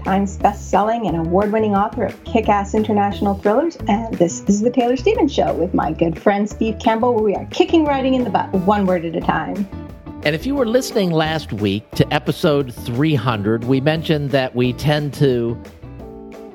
York Times best-selling and award-winning author of kick-ass international thrillers, and this is the Taylor Stevens Show with my good friend Steve Campbell, where we are kicking writing in the butt, one word at a time. And if you were listening last week to episode 300, we mentioned that we tend to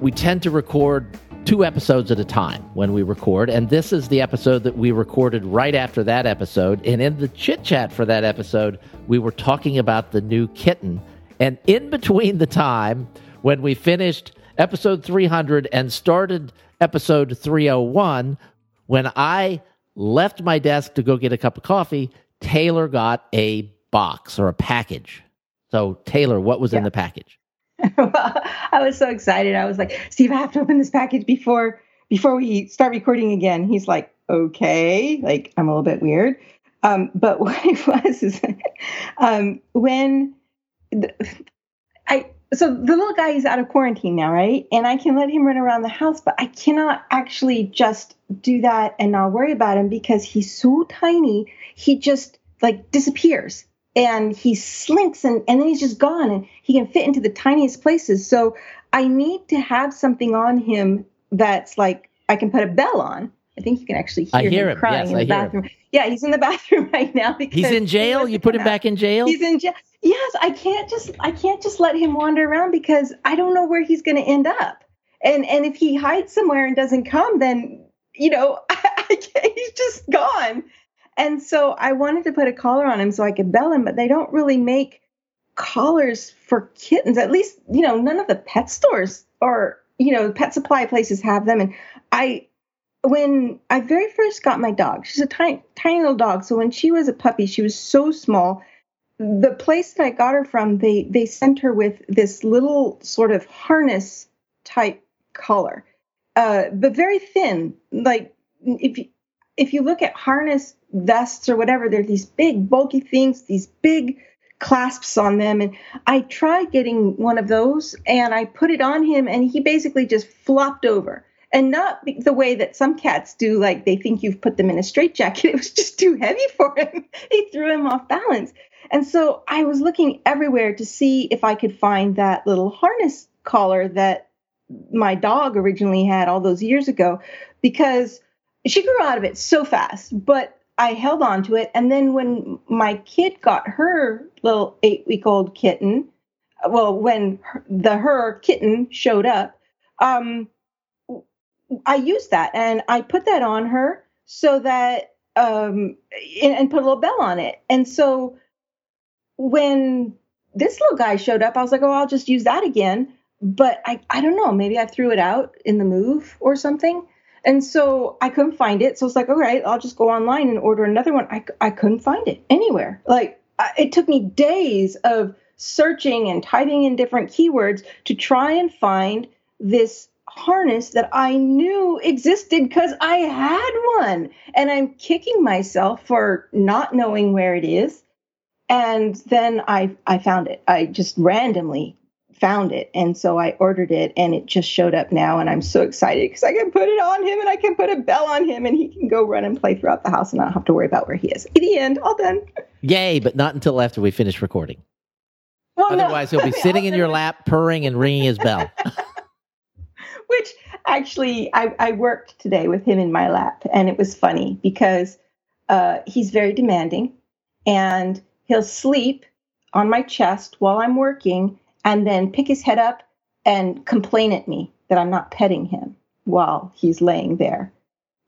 we tend to record two episodes at a time when we record, and this is the episode that we recorded right after that episode. And in the chit chat for that episode, we were talking about the new kitten and in between the time when we finished episode 300 and started episode 301, when I left my desk to go get a cup of coffee, Taylor got a box or a package. So, Taylor, what was yeah. in the package? well, I was so excited. I was like, Steve, I have to open this package before before we start recording again. He's like, okay, like I'm a little bit weird. Um, but what it was is um, when I so the little guy is out of quarantine now, right? And I can let him run around the house, but I cannot actually just do that and not worry about him because he's so tiny. He just like disappears and he slinks and, and then he's just gone and he can fit into the tiniest places. So I need to have something on him that's like I can put a bell on. I think you can actually hear, hear him, him, crying yes, in the bathroom. Yeah, he's in the bathroom right now because he's in jail. He you put him out. back in jail. He's in jail. Yes, I can't just I can't just let him wander around because I don't know where he's going to end up. And and if he hides somewhere and doesn't come, then you know I, I he's just gone. And so I wanted to put a collar on him so I could bell him, but they don't really make collars for kittens. At least you know none of the pet stores or you know pet supply places have them. And I when I very first got my dog, she's a tiny, tiny little dog. So when she was a puppy, she was so small. The place that I got her from, they they sent her with this little sort of harness type collar, uh, but very thin. Like if if you look at harness vests or whatever, they're these big bulky things, these big clasps on them. And I tried getting one of those, and I put it on him, and he basically just flopped over and not the way that some cats do, like they think you've put them in a straitjacket. It was just too heavy for him. he threw him off balance. And so I was looking everywhere to see if I could find that little harness collar that my dog originally had all those years ago because she grew out of it so fast. But I held on to it. And then when my kid got her little eight week old kitten, well, when the her kitten showed up, um, I used that and I put that on her so that um and, and put a little bell on it. And so when this little guy showed up, I was like, oh, I'll just use that again. But I, I don't know, maybe I threw it out in the move or something. And so I couldn't find it. So it's like, all right, I'll just go online and order another one. I, I couldn't find it anywhere. Like I, it took me days of searching and typing in different keywords to try and find this harness that I knew existed because I had one. And I'm kicking myself for not knowing where it is. And then I I found it. I just randomly found it. And so I ordered it and it just showed up now. And I'm so excited because I can put it on him and I can put a bell on him and he can go run and play throughout the house and I don't have to worry about where he is. At the end, all done. Yay, but not until after we finish recording. Well, Otherwise, no. he'll be sitting in your lap, purring and ringing his bell. actually I, I, worked today with him in my lap and it was funny because uh, he's very demanding and he'll sleep on my chest while i'm working and then pick his head up and complain at me that i'm not petting him while he's laying there.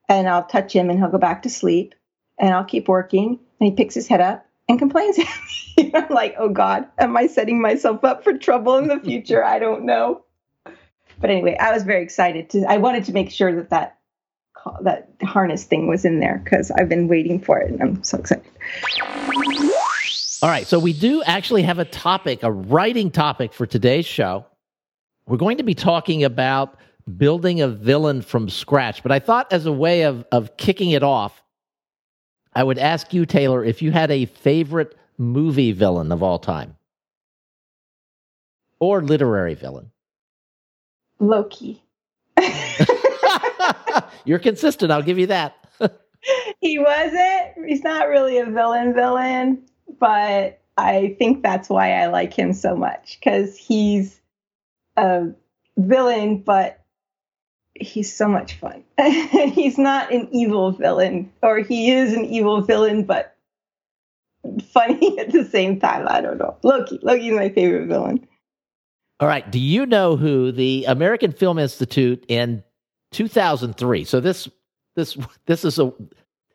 And i'll touch him and he'll go back to sleep and i'll keep working and he picks his head up and complains at me. I'm like oh god am i setting myself up for trouble in the future? I don't know but anyway, I was very excited to. I wanted to make sure that that that harness thing was in there because I've been waiting for it, and I'm so excited. All right, so we do actually have a topic, a writing topic for today's show. We're going to be talking about building a villain from scratch. But I thought, as a way of, of kicking it off, I would ask you, Taylor, if you had a favorite movie villain of all time or literary villain. Loki. You're consistent. I'll give you that. he wasn't. He's not really a villain villain, but I think that's why I like him so much because he's a villain, but he's so much fun. he's not an evil villain, or he is an evil villain, but funny at the same time. I don't know. Loki. Loki's my favorite villain. All right. Do you know who the American Film Institute in 2003? So this this this is a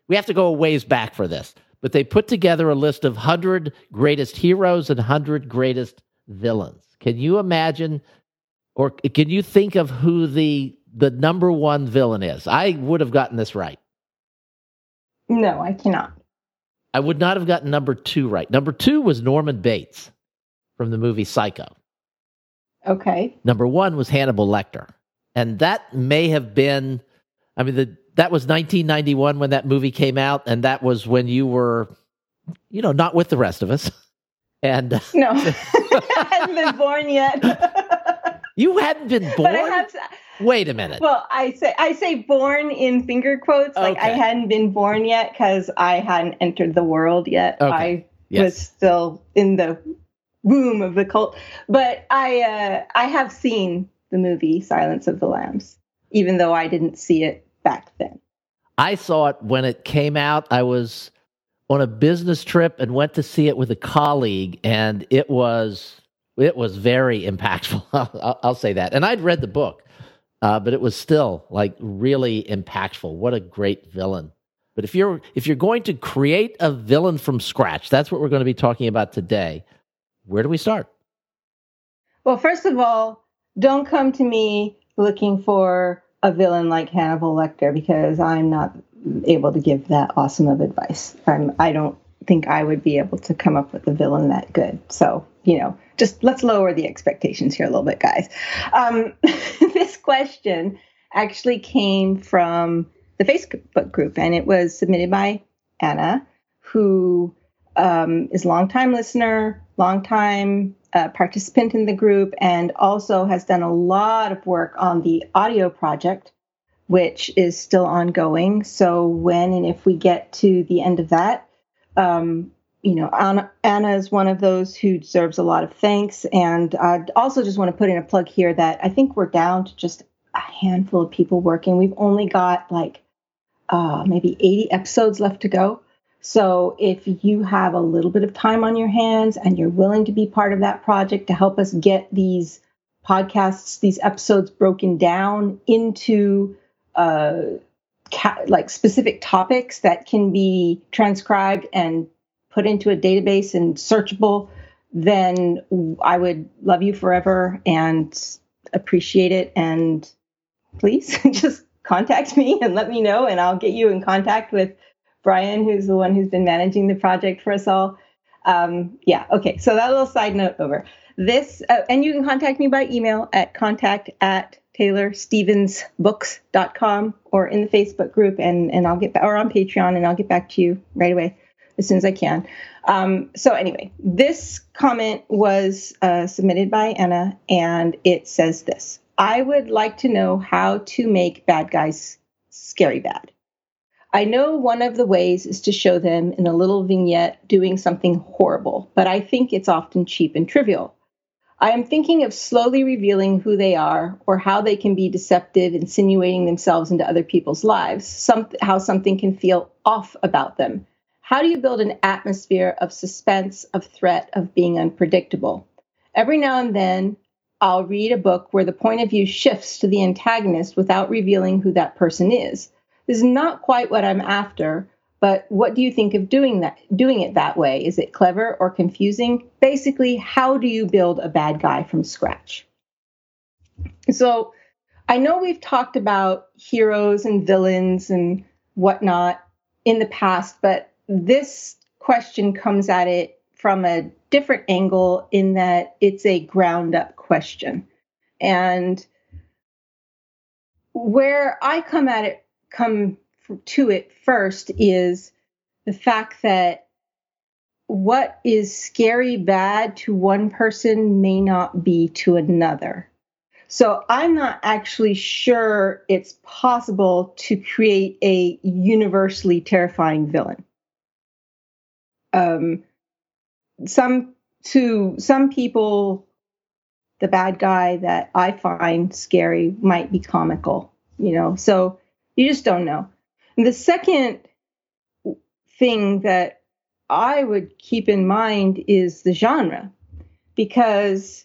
we have to go a ways back for this, but they put together a list of 100 greatest heroes and 100 greatest villains. Can you imagine or can you think of who the the number one villain is? I would have gotten this right. No, I cannot. I would not have gotten number 2 right. Number 2 was Norman Bates from the movie Psycho. Okay. Number 1 was Hannibal Lecter. And that may have been I mean the that was 1991 when that movie came out and that was when you were you know not with the rest of us. And uh, no, I hadn't been born yet. you hadn't been born. But I have. Wait a minute. Well, I say I say born in finger quotes, like okay. I hadn't been born yet because I hadn't entered the world yet. Okay. I yes. was still in the womb of the cult. But I uh, I have seen the movie Silence of the Lambs, even though I didn't see it back then. I saw it when it came out. I was on a business trip and went to see it with a colleague, and it was it was very impactful. I'll, I'll say that. And I'd read the book, uh, but it was still like really impactful. What a great villain! But if you're if you're going to create a villain from scratch, that's what we're going to be talking about today. Where do we start? Well, first of all, don't come to me looking for a villain like Hannibal Lecter because I'm not able to give that awesome of advice. I'm, I don't think I would be able to come up with a villain that good. So, you know, just let's lower the expectations here a little bit, guys. Um, this question actually came from the Facebook group, and it was submitted by Anna, who um, is a longtime listener, longtime uh, participant in the group, and also has done a lot of work on the audio project which is still ongoing. So when and if we get to the end of that, um, you know, Anna, Anna, is one of those who deserves a lot of thanks. And I also just want to put in a plug here that I think we're down to just a handful of people working. We've only got like uh, maybe 80 episodes left to go. So if you have a little bit of time on your hands and you're willing to be part of that project to help us get these podcasts, these episodes broken down into uh, ca- like specific topics that can be transcribed and put into a database and searchable, then I would love you forever and appreciate it. And please just contact me and let me know, and I'll get you in contact with Brian, who's the one who's been managing the project for us all. Um, yeah, okay. So that little side note over. This, uh, and you can contact me by email at contact at taylorstevensbooks.com or in the Facebook group, and, and I'll get back, or on Patreon, and I'll get back to you right away as soon as I can. Um, so, anyway, this comment was uh, submitted by Anna, and it says this I would like to know how to make bad guys scary bad. I know one of the ways is to show them in a little vignette doing something horrible, but I think it's often cheap and trivial. I am thinking of slowly revealing who they are or how they can be deceptive, insinuating themselves into other people's lives, some, how something can feel off about them. How do you build an atmosphere of suspense, of threat, of being unpredictable? Every now and then, I'll read a book where the point of view shifts to the antagonist without revealing who that person is. This is not quite what I'm after, but what do you think of doing that doing it that way? Is it clever or confusing? Basically, how do you build a bad guy from scratch? So I know we've talked about heroes and villains and whatnot in the past, but this question comes at it from a different angle in that it's a ground up question. And where I come at it, come to it first is the fact that what is scary bad to one person may not be to another. So I'm not actually sure it's possible to create a universally terrifying villain. Um, some to some people, the bad guy that I find scary might be comical, you know. So you just don't know. And the second thing that I would keep in mind is the genre, because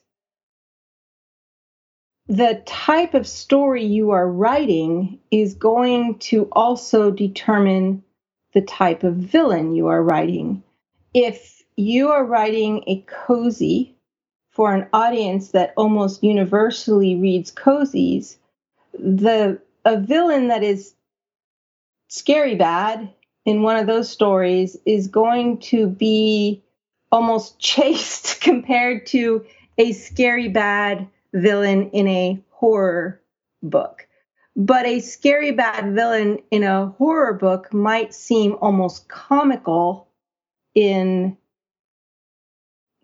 the type of story you are writing is going to also determine the type of villain you are writing. If you are writing a cozy for an audience that almost universally reads cozies, the a villain that is scary bad in one of those stories is going to be almost chaste compared to a scary bad villain in a horror book. But a scary bad villain in a horror book might seem almost comical in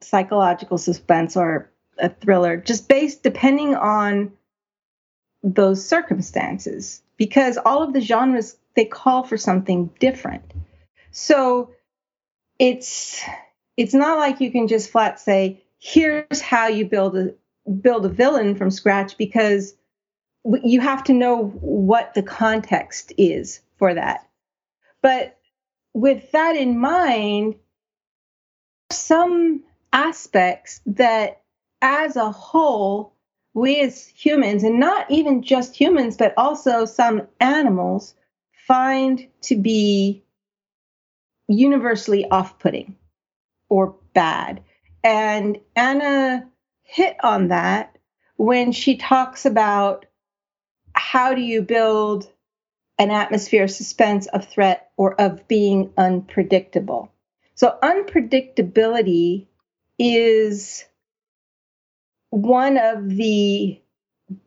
psychological suspense or a thriller, just based depending on those circumstances. Because all of the genres they call for something different. So it's it's not like you can just flat say here's how you build a build a villain from scratch because you have to know what the context is for that. But with that in mind, some aspects that as a whole, we as humans, and not even just humans, but also some animals, find to be universally off putting or bad. And Anna hit on that when she talks about how do you build an atmosphere of suspense, of threat, or of being unpredictable. So, unpredictability is one of the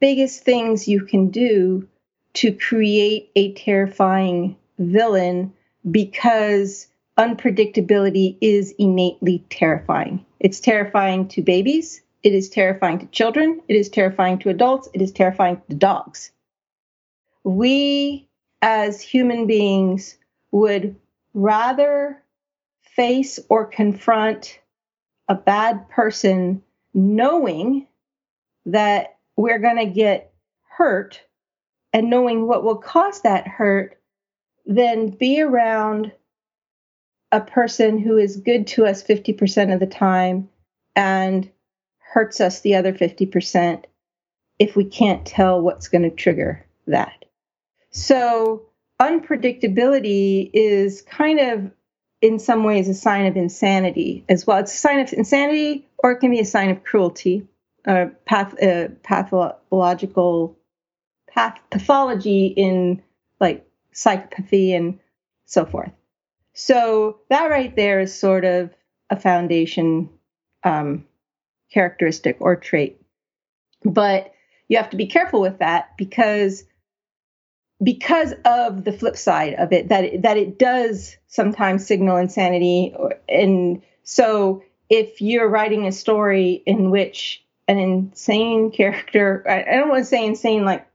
biggest things you can do to create a terrifying villain because unpredictability is innately terrifying. It's terrifying to babies, it is terrifying to children, it is terrifying to adults, it is terrifying to dogs. We as human beings would rather face or confront a bad person knowing that we're going to get hurt and knowing what will cause that hurt, then be around a person who is good to us 50% of the time and hurts us the other 50% if we can't tell what's going to trigger that. So, unpredictability is kind of, in some ways, a sign of insanity as well. It's a sign of insanity, or it can be a sign of cruelty, uh, path, uh, pathological path- pathology in like psychopathy and so forth. So that right there is sort of a foundation um, characteristic or trait. But you have to be careful with that because because of the flip side of it that it, that it does sometimes signal insanity and so if you're writing a story in which an insane character I, I don't want to say insane like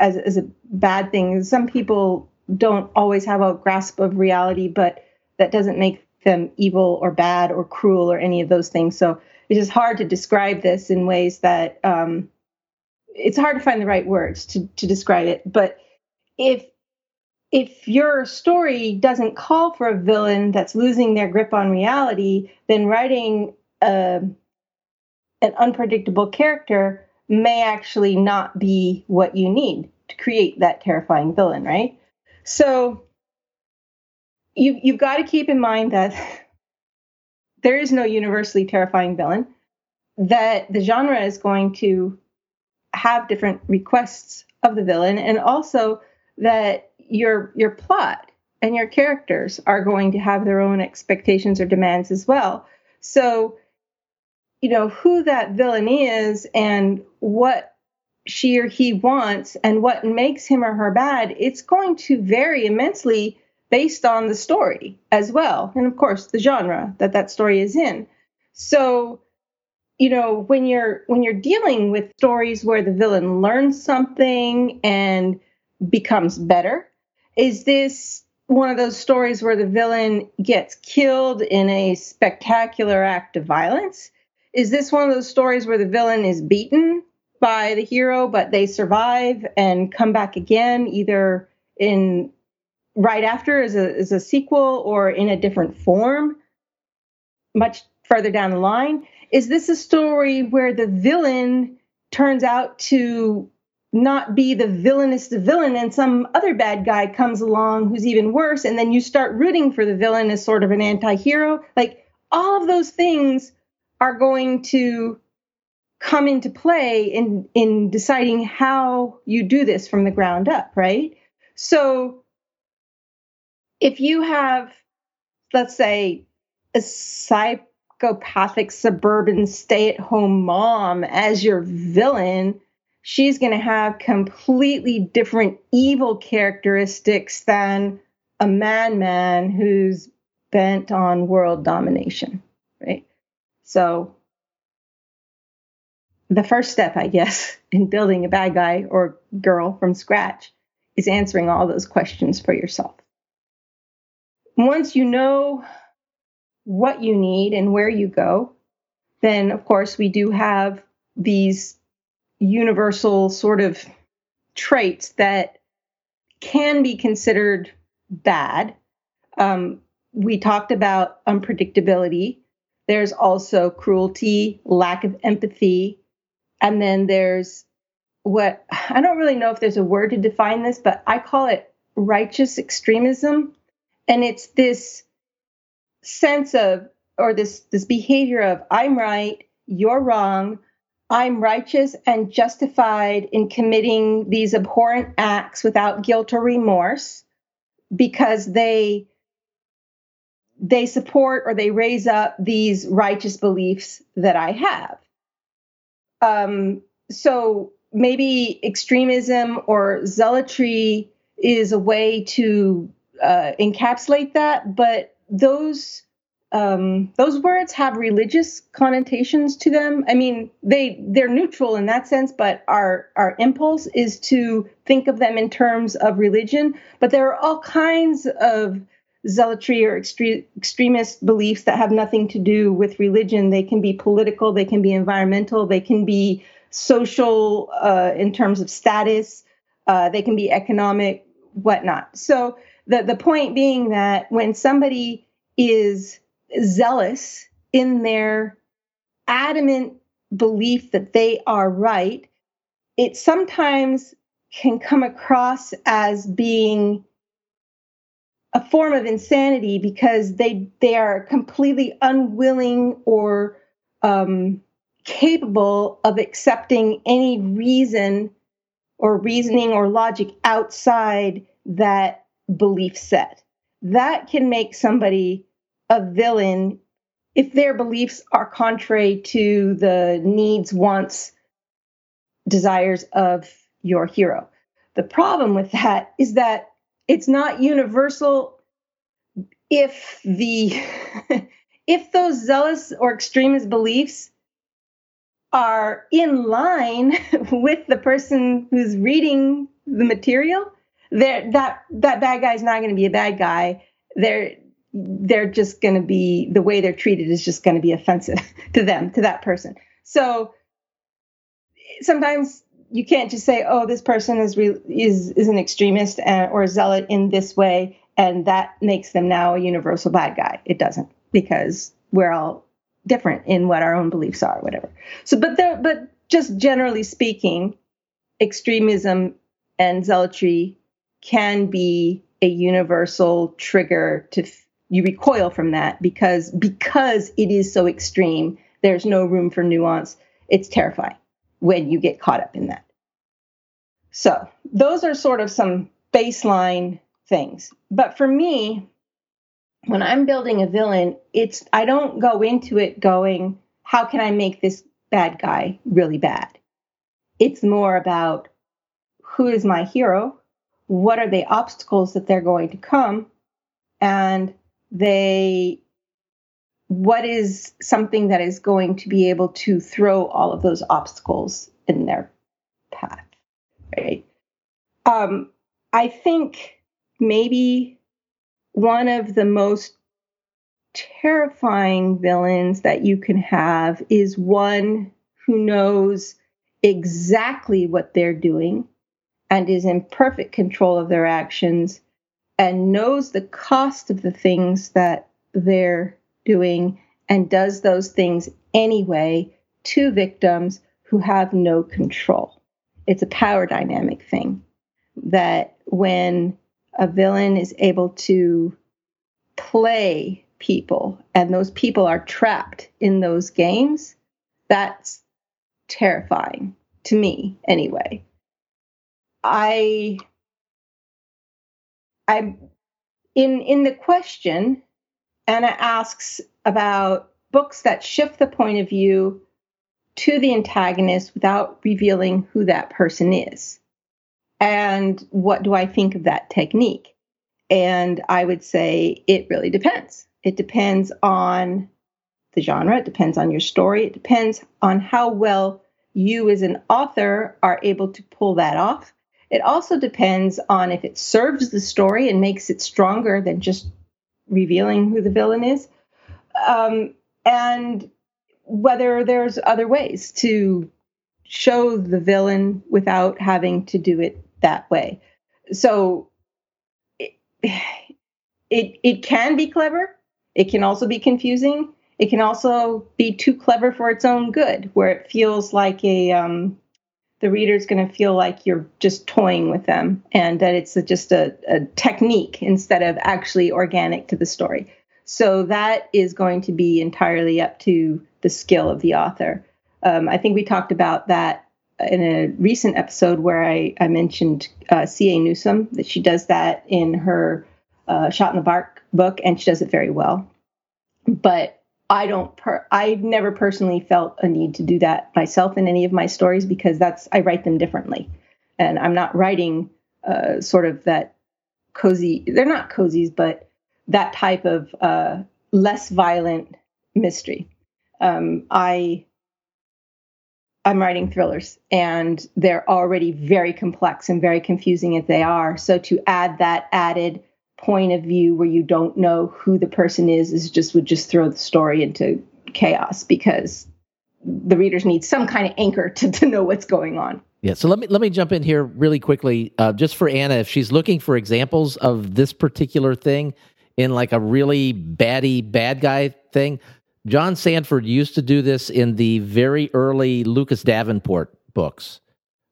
as, as a bad thing. Some people don't always have a grasp of reality, but that doesn't make them evil or bad or cruel or any of those things. So it's hard to describe this in ways that um, it's hard to find the right words to, to describe it. But if if your story doesn't call for a villain that's losing their grip on reality, then writing a, um, an unpredictable character may actually not be what you need to create that terrifying villain, right? So you you've got to keep in mind that there is no universally terrifying villain. That the genre is going to have different requests of the villain, and also that your your plot and your characters are going to have their own expectations or demands as well. So you know who that villain is and what she or he wants and what makes him or her bad, it's going to vary immensely based on the story as well. And of course, the genre that that story is in. So, you know, when you're when you're dealing with stories where the villain learns something and becomes better, is this one of those stories where the villain gets killed in a spectacular act of violence? Is this one of those stories where the villain is beaten by the hero, but they survive and come back again, either in right after as a, as a sequel or in a different form, much further down the line? Is this a story where the villain turns out to not be the villainous villain and some other bad guy comes along who's even worse and then you start rooting for the villain as sort of an anti-hero? Like all of those things are going to come into play in in deciding how you do this from the ground up right? So if you have let's say a psychopathic suburban stay-at-home mom as your villain she's going to have completely different evil characteristics than a madman who's bent on world domination, right? So, the first step, I guess, in building a bad guy or girl from scratch is answering all those questions for yourself. Once you know what you need and where you go, then of course we do have these universal sort of traits that can be considered bad. Um, we talked about unpredictability. There's also cruelty, lack of empathy, and then there's what I don't really know if there's a word to define this, but I call it righteous extremism. And it's this sense of, or this, this behavior of, I'm right, you're wrong, I'm righteous and justified in committing these abhorrent acts without guilt or remorse because they they support or they raise up these righteous beliefs that I have. Um, so maybe extremism or zealotry is a way to uh, encapsulate that, but those um, those words have religious connotations to them. I mean, they they're neutral in that sense, but our our impulse is to think of them in terms of religion. But there are all kinds of zealotry or extre- extremist beliefs that have nothing to do with religion. They can be political, they can be environmental, they can be social uh, in terms of status, uh, they can be economic, whatnot. So the the point being that when somebody is zealous in their adamant belief that they are right, it sometimes can come across as being a form of insanity because they they are completely unwilling or um, capable of accepting any reason or reasoning or logic outside that belief set. That can make somebody a villain if their beliefs are contrary to the needs, wants, desires of your hero. The problem with that is that it's not universal if the if those zealous or extremist beliefs are in line with the person who's reading the material, that that bad guy is not going to be a bad guy. They're they're just going to be the way they're treated is just going to be offensive to them to that person. So sometimes you can't just say oh this person is re- is is an extremist and, or a zealot in this way and that makes them now a universal bad guy. It doesn't because we're all different in what our own beliefs are whatever. So but there but just generally speaking extremism and zealotry can be a universal trigger to you recoil from that because because it is so extreme there's no room for nuance. It's terrifying when you get caught up in that. So those are sort of some baseline things. But for me when i'm building a villain it's i don't go into it going how can i make this bad guy really bad? It's more about who is my hero, what are the obstacles that they're going to come, and they what is something that is going to be able to throw all of those obstacles in their path, right? Um, I think maybe one of the most terrifying villains that you can have is one who knows exactly what they're doing and is in perfect control of their actions and knows the cost of the things that they're doing and does those things anyway to victims who have no control. It's a power dynamic thing that when a villain is able to play people and those people are trapped in those games, that's terrifying to me anyway. I I in in the question Anna asks about books that shift the point of view to the antagonist without revealing who that person is. And what do I think of that technique? And I would say it really depends. It depends on the genre, it depends on your story, it depends on how well you as an author are able to pull that off. It also depends on if it serves the story and makes it stronger than just revealing who the villain is, um, and whether there's other ways to show the villain without having to do it that way. So it, it, it can be clever. It can also be confusing. It can also be too clever for its own good, where it feels like a um, the reader's going to feel like you're just toying with them and that it's just a, a technique instead of actually organic to the story. So that is going to be entirely up to the skill of the author. Um, I think we talked about that in a recent episode where I, I mentioned uh, C.A. Newsome, that she does that in her uh, Shot in the Bark book, and she does it very well. But I don't, per- I've never personally felt a need to do that myself in any of my stories because that's, I write them differently. And I'm not writing uh, sort of that cozy, they're not cozies, but that type of uh, less violent mystery. Um, I I'm writing thrillers and they're already very complex and very confusing as they are. So to add that added point of view where you don't know who the person is is just would just throw the story into chaos because the readers need some kind of anchor to, to know what's going on. Yeah, so let me let me jump in here really quickly, uh, just for Anna, if she's looking for examples of this particular thing in like a really baddie bad guy thing. John Sandford used to do this in the very early Lucas Davenport books.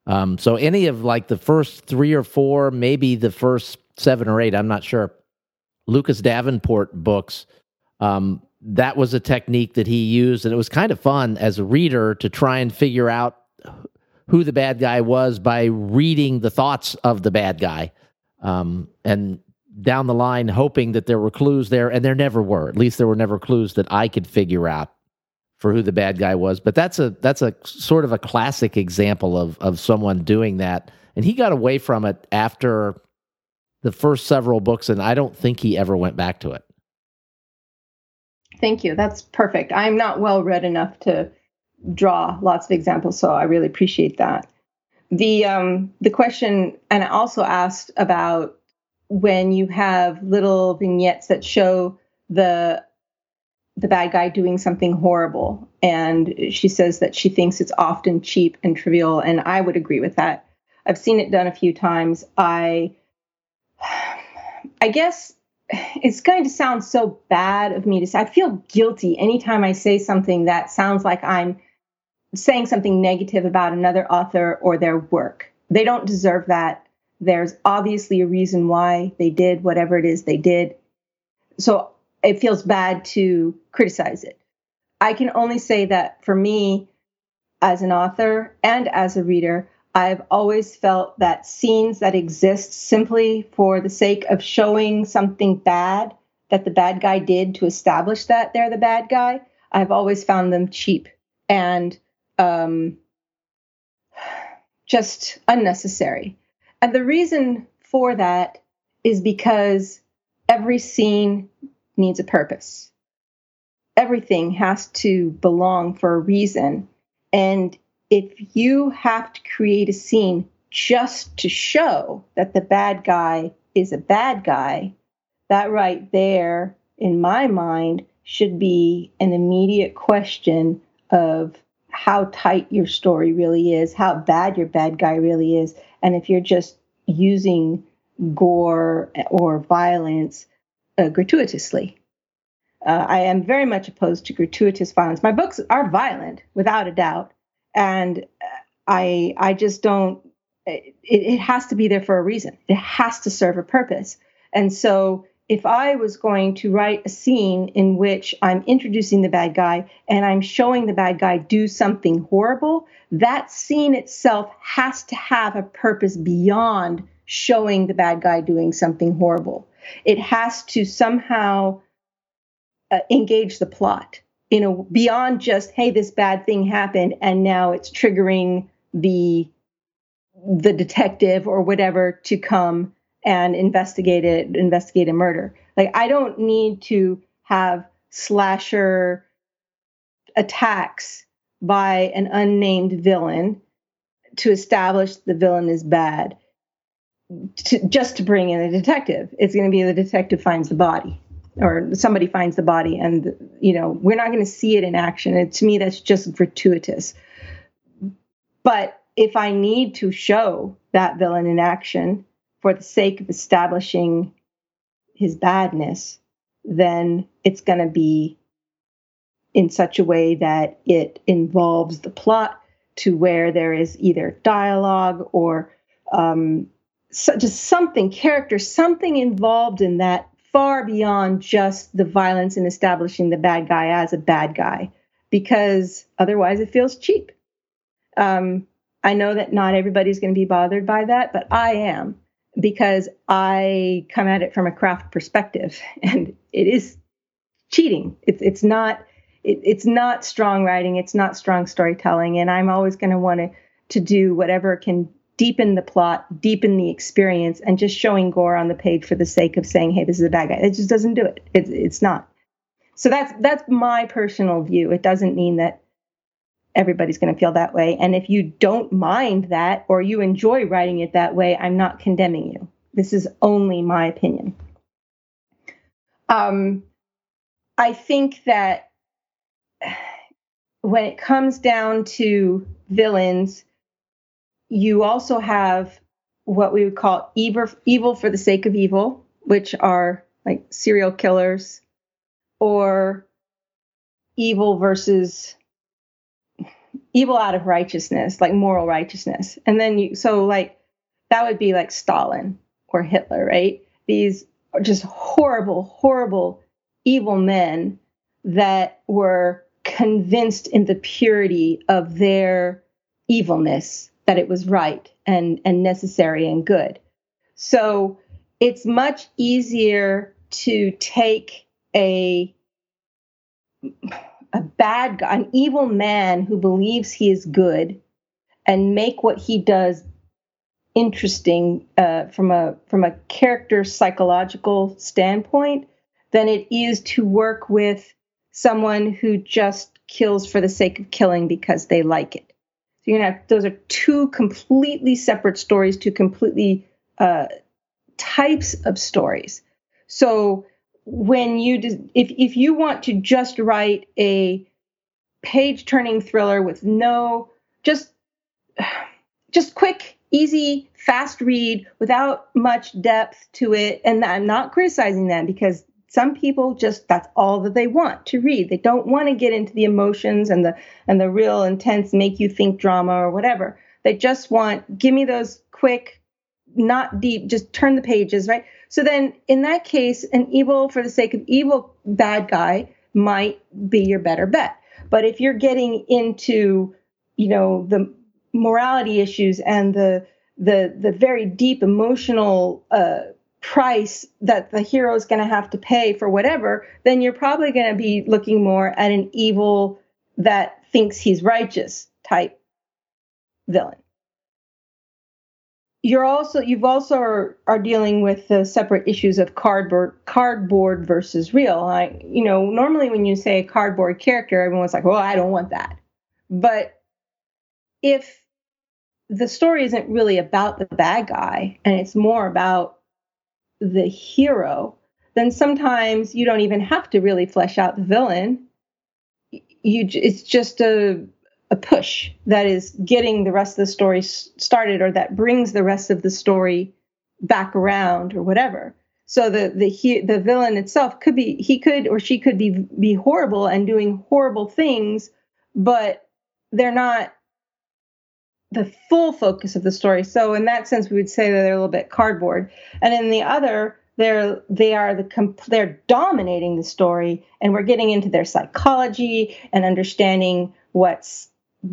Um, so any of like the first three or four, maybe the first seven or eight, I'm not sure. Lucas Davenport books. Um, that was a technique that he used, and it was kind of fun as a reader to try and figure out who the bad guy was by reading the thoughts of the bad guy. Um, and down the line hoping that there were clues there, and there never were. At least there were never clues that I could figure out for who the bad guy was. But that's a that's a sort of a classic example of of someone doing that, and he got away from it after the first several books, and I don't think he ever went back to it. Thank you. That's perfect. I'm not well read enough to draw lots of examples, so I really appreciate that. The um, the question, and I also asked about when you have little vignettes that show the the bad guy doing something horrible and she says that she thinks it's often cheap and trivial and I would agree with that. I've seen it done a few times. I I guess it's going to sound so bad of me to say I feel guilty anytime I say something that sounds like I'm saying something negative about another author or their work. They don't deserve that. There's obviously a reason why they did whatever it is they did. So it feels bad to criticize it. I can only say that for me, as an author and as a reader, I've always felt that scenes that exist simply for the sake of showing something bad that the bad guy did to establish that they're the bad guy, I've always found them cheap and um, just unnecessary. And the reason for that is because every scene needs a purpose. Everything has to belong for a reason. And if you have to create a scene just to show that the bad guy is a bad guy, that right there, in my mind, should be an immediate question of how tight your story really is, how bad your bad guy really is, and if you're just using gore or violence uh, gratuitously. Uh, I am very much opposed to gratuitous violence. My books are violent, without a doubt, and I I just don't. It, it has to be there for a reason. It has to serve a purpose. And so if I was going to write a scene in which I'm introducing the bad guy and I'm showing the bad guy do something horrible, that scene itself has to have a purpose beyond showing the bad guy doing something horrible. It has to somehow uh, engage the plot you know beyond just hey this bad thing happened and now it's triggering the the detective or whatever to come and investigate it, investigate a murder. Like I don't need to have slasher attacks by an unnamed villain to establish the villain is bad to, just to bring in a detective. It's going to be the detective finds the body or somebody finds the body and you know we're not going to see it in action. And to me that's just gratuitous. But if i need to show that villain in action for the sake of establishing his badness, then it's going to be in such a way that it involves the plot to where there is either dialogue or um, so just something, character, something involved in that far beyond just the violence in establishing the bad guy as a bad guy, because otherwise it feels cheap. Um, I know that not everybody's going to be bothered by that, but I am because I come at it from a craft perspective, and it is cheating. It's it's not it, it's not strong writing. It's not strong storytelling, and I'm always going to want to to do whatever can deepen the plot, deepen the experience, and just showing gore on the page for the sake of saying, "Hey, this is a bad guy." It just doesn't do it. It's it's not. So that's that's my personal view. It doesn't mean that everybody's going to feel that way. And if you don't mind that or you enjoy writing it that way, I'm not condemning you. This is only my opinion. Um, I think that when it comes down to villains, you also have what we would call evil, for the sake of evil, which are like serial killers, or evil versus evil out of righteousness, like moral righteousness. And then you, so like that would be like Stalin or Hitler, right? These are just horrible, horrible, evil men that were convinced in the purity of their evilness that it was right and, and necessary and good. So it's much easier to take a a bad guy, an evil man who believes he is good, and make what he does interesting uh, from a from a character psychological standpoint than it is to work with someone who just kills for the sake of killing because they like it. Have those are two completely separate stories, two completely uh, types of stories. So when you if if you want to just write a page turning thriller with no just just quick easy fast read without much depth to it and i'm not criticizing them because some people just that's all that they want to read. They don't want to get into the emotions and the and the real intense make you think drama or whatever. They just want give me those quick not deep just turn the pages right? So then, in that case, an evil for the sake of evil bad guy might be your better bet. But if you're getting into, you know, the morality issues and the the the very deep emotional uh, price that the hero is going to have to pay for whatever, then you're probably going to be looking more at an evil that thinks he's righteous type villain. you're also you've also are, are dealing with the separate issues of cardboard cardboard versus real. Like you know, normally when you say a cardboard character, everyone's like, "Well, I don't want that." But if the story isn't really about the bad guy and it's more about the hero, then sometimes you don't even have to really flesh out the villain. You it's just a a push that is getting the rest of the story started or that brings the rest of the story back around or whatever so the the he, the villain itself could be he could or she could be be horrible and doing horrible things but they're not the full focus of the story so in that sense we would say that they're a little bit cardboard and in the other they're they are the they're dominating the story and we're getting into their psychology and understanding what's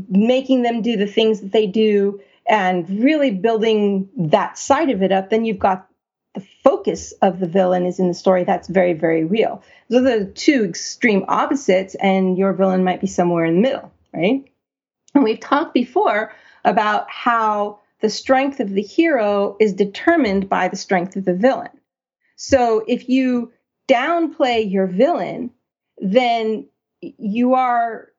making them do the things that they do and really building that side of it up, then you've got the focus of the villain is in the story. That's very, very real. Those the two extreme opposites, and your villain might be somewhere in the middle, right? And we've talked before about how the strength of the hero is determined by the strength of the villain. So if you downplay your villain, then you are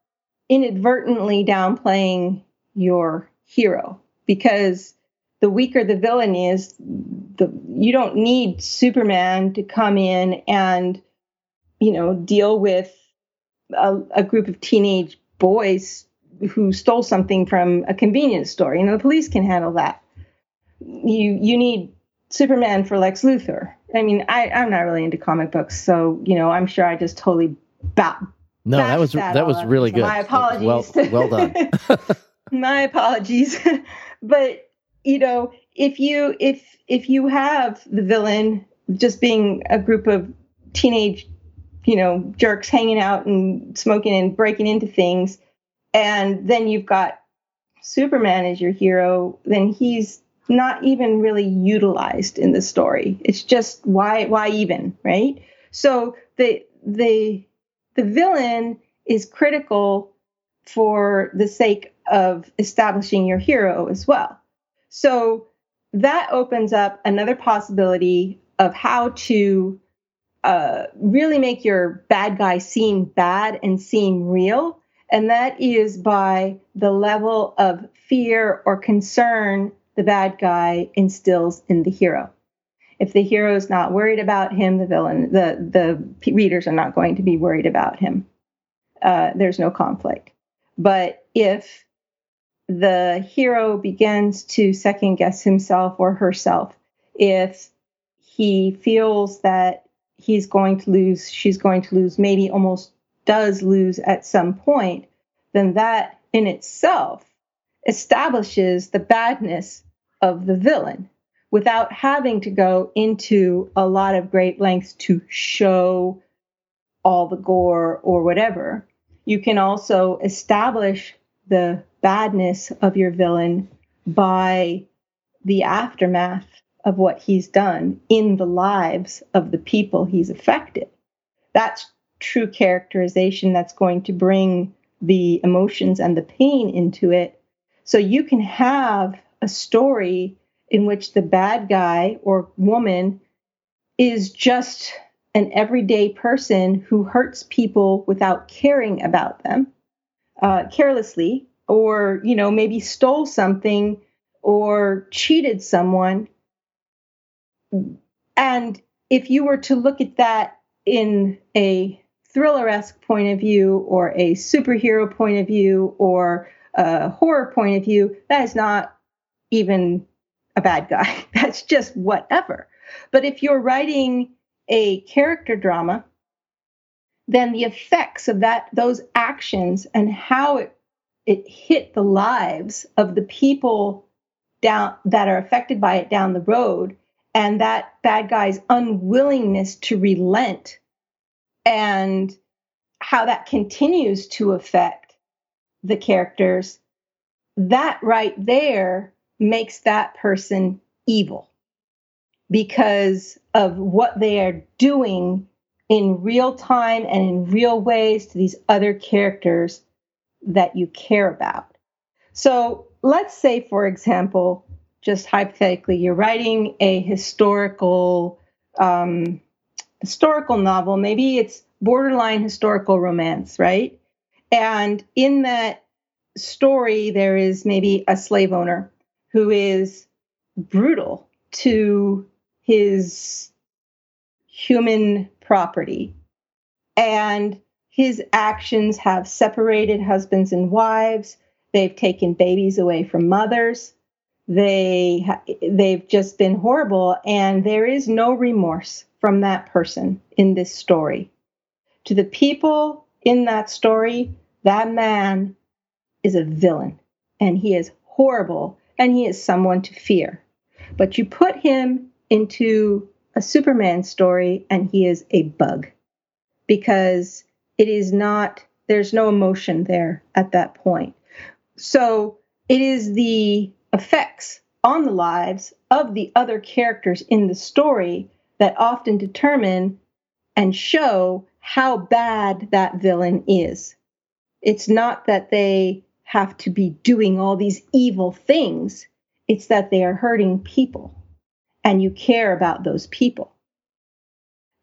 inadvertently downplaying your hero because the weaker the villain is, the you don't need Superman to come in and you know deal with a, a group of teenage boys who stole something from a convenience store. You know, the police can handle that. You you need Superman for Lex Luthor. I mean, I, I'm not really into comic books, so you know, I'm sure I just totally ba- no, that was that, that was really good. My apologies. Well, well done. my apologies. but you know, if you if if you have the villain just being a group of teenage, you know, jerks hanging out and smoking and breaking into things, and then you've got Superman as your hero, then he's not even really utilized in the story. It's just why why even, right? So the the the villain is critical for the sake of establishing your hero as well. So that opens up another possibility of how to uh, really make your bad guy seem bad and seem real. And that is by the level of fear or concern the bad guy instills in the hero. If the hero is not worried about him, the villain, the, the readers are not going to be worried about him. Uh, there's no conflict. But if the hero begins to second guess himself or herself, if he feels that he's going to lose, she's going to lose, maybe almost does lose at some point, then that in itself establishes the badness of the villain without having to go into a lot of great lengths to show all the gore or whatever. You can also establish the badness of your villain by the aftermath of what he's done in the lives of the people he's affected. That's true characterization that's going to bring the emotions and the pain into it. So you can have a story in which the bad guy or woman is just an everyday person who hurts people without caring about them uh, carelessly or you know maybe stole something or cheated someone and if you were to look at that in a thriller-esque point of view or a superhero point of view or a horror point of view that is not even a bad guy. That's just whatever. But if you're writing a character drama, then the effects of that those actions and how it it hit the lives of the people down that are affected by it down the road and that bad guy's unwillingness to relent and how that continues to affect the characters that right there makes that person evil because of what they are doing in real time and in real ways to these other characters that you care about. So let's say, for example, just hypothetically, you're writing a historical um, historical novel. Maybe it's borderline historical romance, right? And in that story, there is maybe a slave owner who is brutal to his human property. And his actions have separated husbands and wives. They've taken babies away from mothers. They they've just been horrible and there is no remorse from that person in this story. To the people in that story, that man is a villain and he is horrible and he is someone to fear. But you put him into a Superman story and he is a bug because it is not, there's no emotion there at that point. So it is the effects on the lives of the other characters in the story that often determine and show how bad that villain is. It's not that they have to be doing all these evil things, it's that they are hurting people and you care about those people.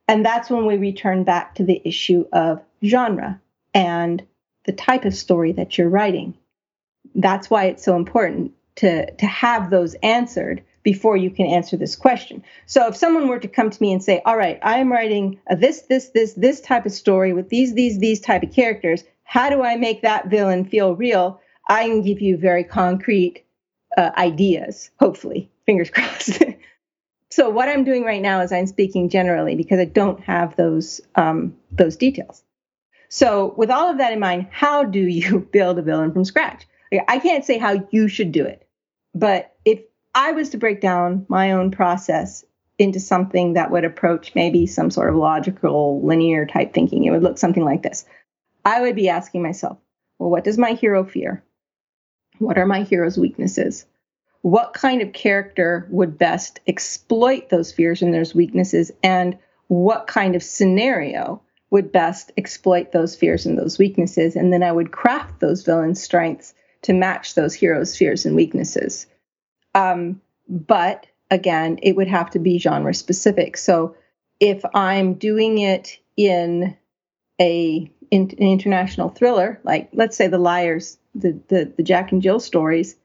And that's when we return back to the issue of genre and the type of story that you're writing. That's why it's so important to, to have those answered before you can answer this question. So if someone were to come to me and say, "All right, I am writing a this this this this type of story with these these these type of characters. How do I make that villain feel real?" I can give you very concrete uh, ideas, hopefully. Fingers crossed. So what I'm doing right now is I'm speaking generally because I don't have those um, those details. So with all of that in mind, how do you build a villain from scratch? I can't say how you should do it, but if I was to break down my own process into something that would approach maybe some sort of logical, linear type thinking, it would look something like this. I would be asking myself, well, what does my hero fear? What are my hero's weaknesses? what kind of character would best exploit those fears and those weaknesses, and what kind of scenario would best exploit those fears and those weaknesses. And then I would craft those villains' strengths to match those heroes' fears and weaknesses. Um, but again, it would have to be genre specific. So if I'm doing it in a in, an international thriller, like let's say The Liars, the, the, the Jack and Jill stories,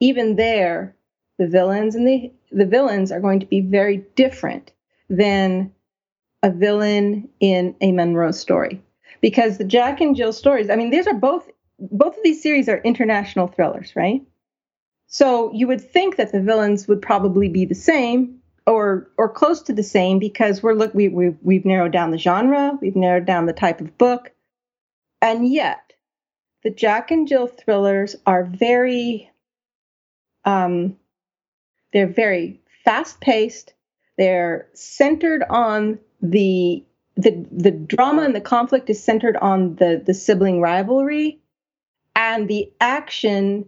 even there, the villains and the the villains are going to be very different than a villain in a Monroe story. Because the Jack and Jill stories, I mean, these are both both of these series are international thrillers, right? So you would think that the villains would probably be the same or or close to the same because we're look we, we we've narrowed down the genre, we've narrowed down the type of book, and yet the Jack and Jill thrillers are very um, they're very fast paced. They're centered on the the the drama and the conflict is centered on the the sibling rivalry and the action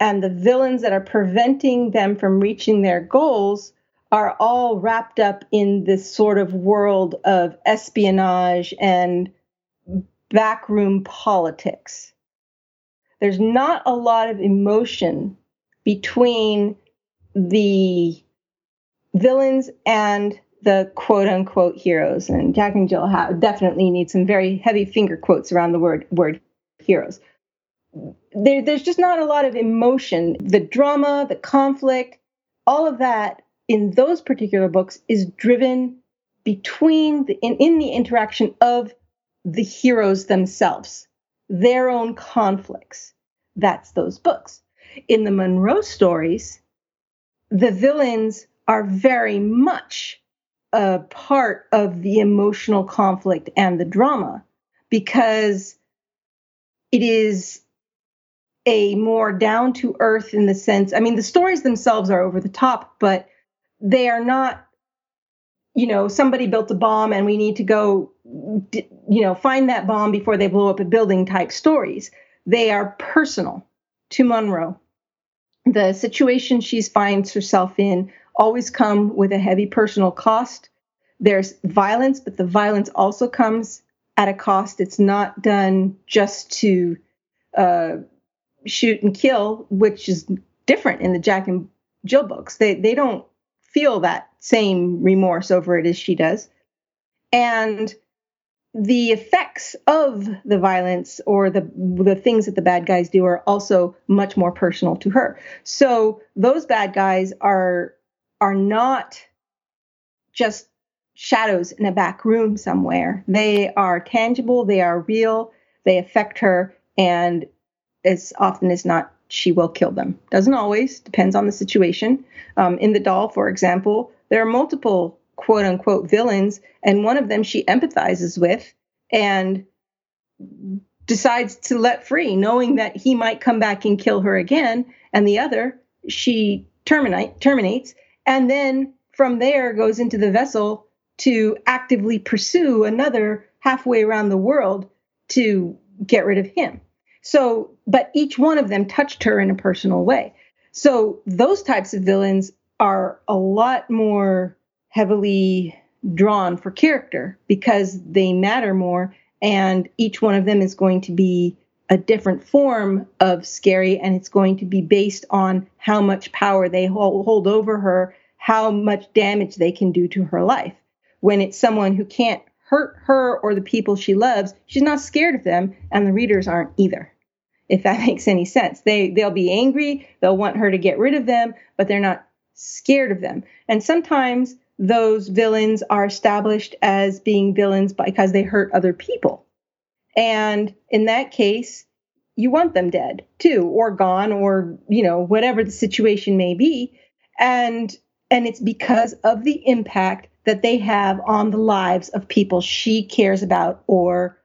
and the villains that are preventing them from reaching their goals are all wrapped up in this sort of world of espionage and backroom politics. There's not a lot of emotion between the villains and the quote unquote heroes. And Jack and Jill have, definitely need some very heavy finger quotes around the word word heroes. There, there's just not a lot of emotion. The drama, the conflict, all of that in those particular books is driven between the in, in the interaction of the heroes themselves, their own conflicts. That's those books. In the Monroe stories, the villains are very much a part of the emotional conflict and the drama because it is a more down to earth in the sense i mean the stories themselves are over the top but they are not you know somebody built a bomb and we need to go you know find that bomb before they blow up a building type stories they are personal to monroe The situation she finds herself in always come with a heavy personal cost. There's violence, but the violence also comes at a cost. It's not done just to uh, shoot and kill, which is different in the Jack and Jill books. They they don't feel that same remorse over it as she does. And the effects of the violence or the the things that the bad guys do are also much more personal to her. So those bad guys are are not just shadows in a back room somewhere. They are tangible, they are real, they affect her, and as often as not, she will kill them. Doesn't always, depends on the situation. Um, in The Doll, for example, there are multiple quote unquote villains, and one of them she empathizes with and decides to let free, knowing that he might come back and kill her again. And the other she terminate terminates, and then from there goes into the vessel to actively pursue another halfway around the world to get rid of him. So, but each one of them touched her in a personal way. So, those types of villains are a lot more heavily drawn for character because they matter more and each one of them is going to be a different form of scary and it's going to be based on how much power they hold, over her how much damage they can do to her life when it's someone who can't hurt her or the people she loves she's not scared of them and the readers aren't either if that makes any sense they they'll be angry they'll want her to get rid of them but they're not scared of them and sometimes those villains are established as being villains because they hurt other people. And in that case, you want them dead too, or gone, or, you know, whatever the situation may be. And and it's because of the impact that they have on the lives of people she cares about or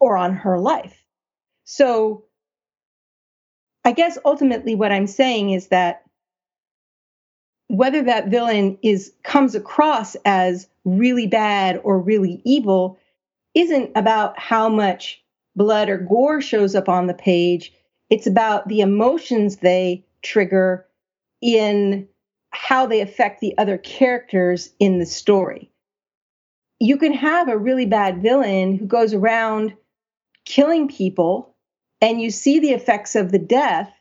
or on her life. So I guess ultimately what I'm saying is that whether that villain is comes across as really bad or really evil isn't about how much blood or gore shows up on the page. It's about the emotions they trigger in how they affect the other characters in the story. You can have a really bad villain who goes around killing people, and you see the effects of the death,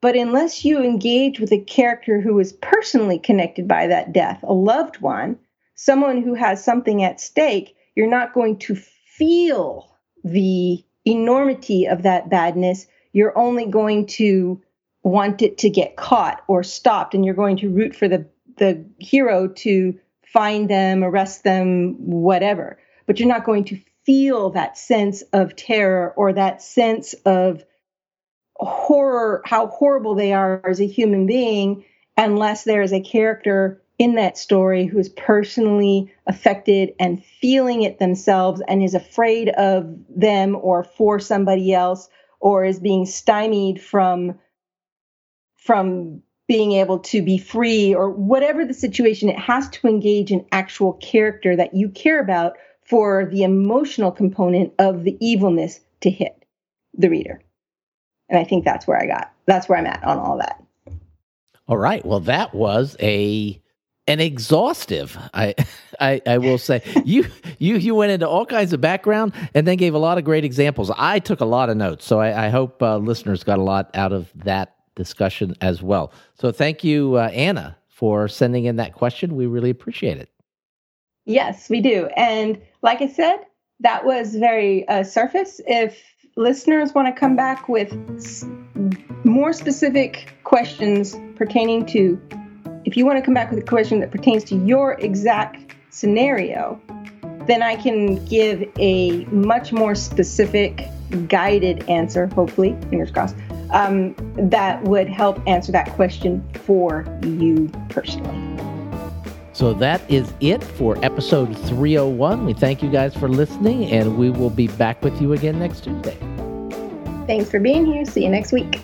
but unless you engage with a character who is personally connected by that death, a loved one, someone who has something at stake, you're not going to feel the enormity of that badness. You're only going to want it to get caught or stopped, and you're going to root for the, the hero to find them, arrest them, whatever. But you're not going to feel that sense of terror or that sense of horror, how horrible they are as a human being, unless there is a character in that story who is personally affected and feeling it themselves and is afraid of them or for somebody else or is being stymied from from being able to be free or whatever the situation it has to engage an actual character that you care about for the emotional component of the evilness to hit the reader and I think that's where I got. That's where I'm at on all that. All right. Well, that was a an exhaustive. I, I I will say you you you went into all kinds of background and then gave a lot of great examples. I took a lot of notes, so I, I hope uh, listeners got a lot out of that discussion as well. So thank you, uh, Anna, for sending in that question. We really appreciate it. Yes, we do. And like I said, that was very uh, surface. If listeners want to come back with more specific questions pertaining to, if you want to come back with a question that pertains to your exact scenario, then I can give a much more specific, guided answer, hopefully, fingers crossed, um, that would help answer that question for you personally. So that is it for episode 301. We thank you guys for listening, and we will be back with you again next Tuesday. Thanks for being here. See you next week.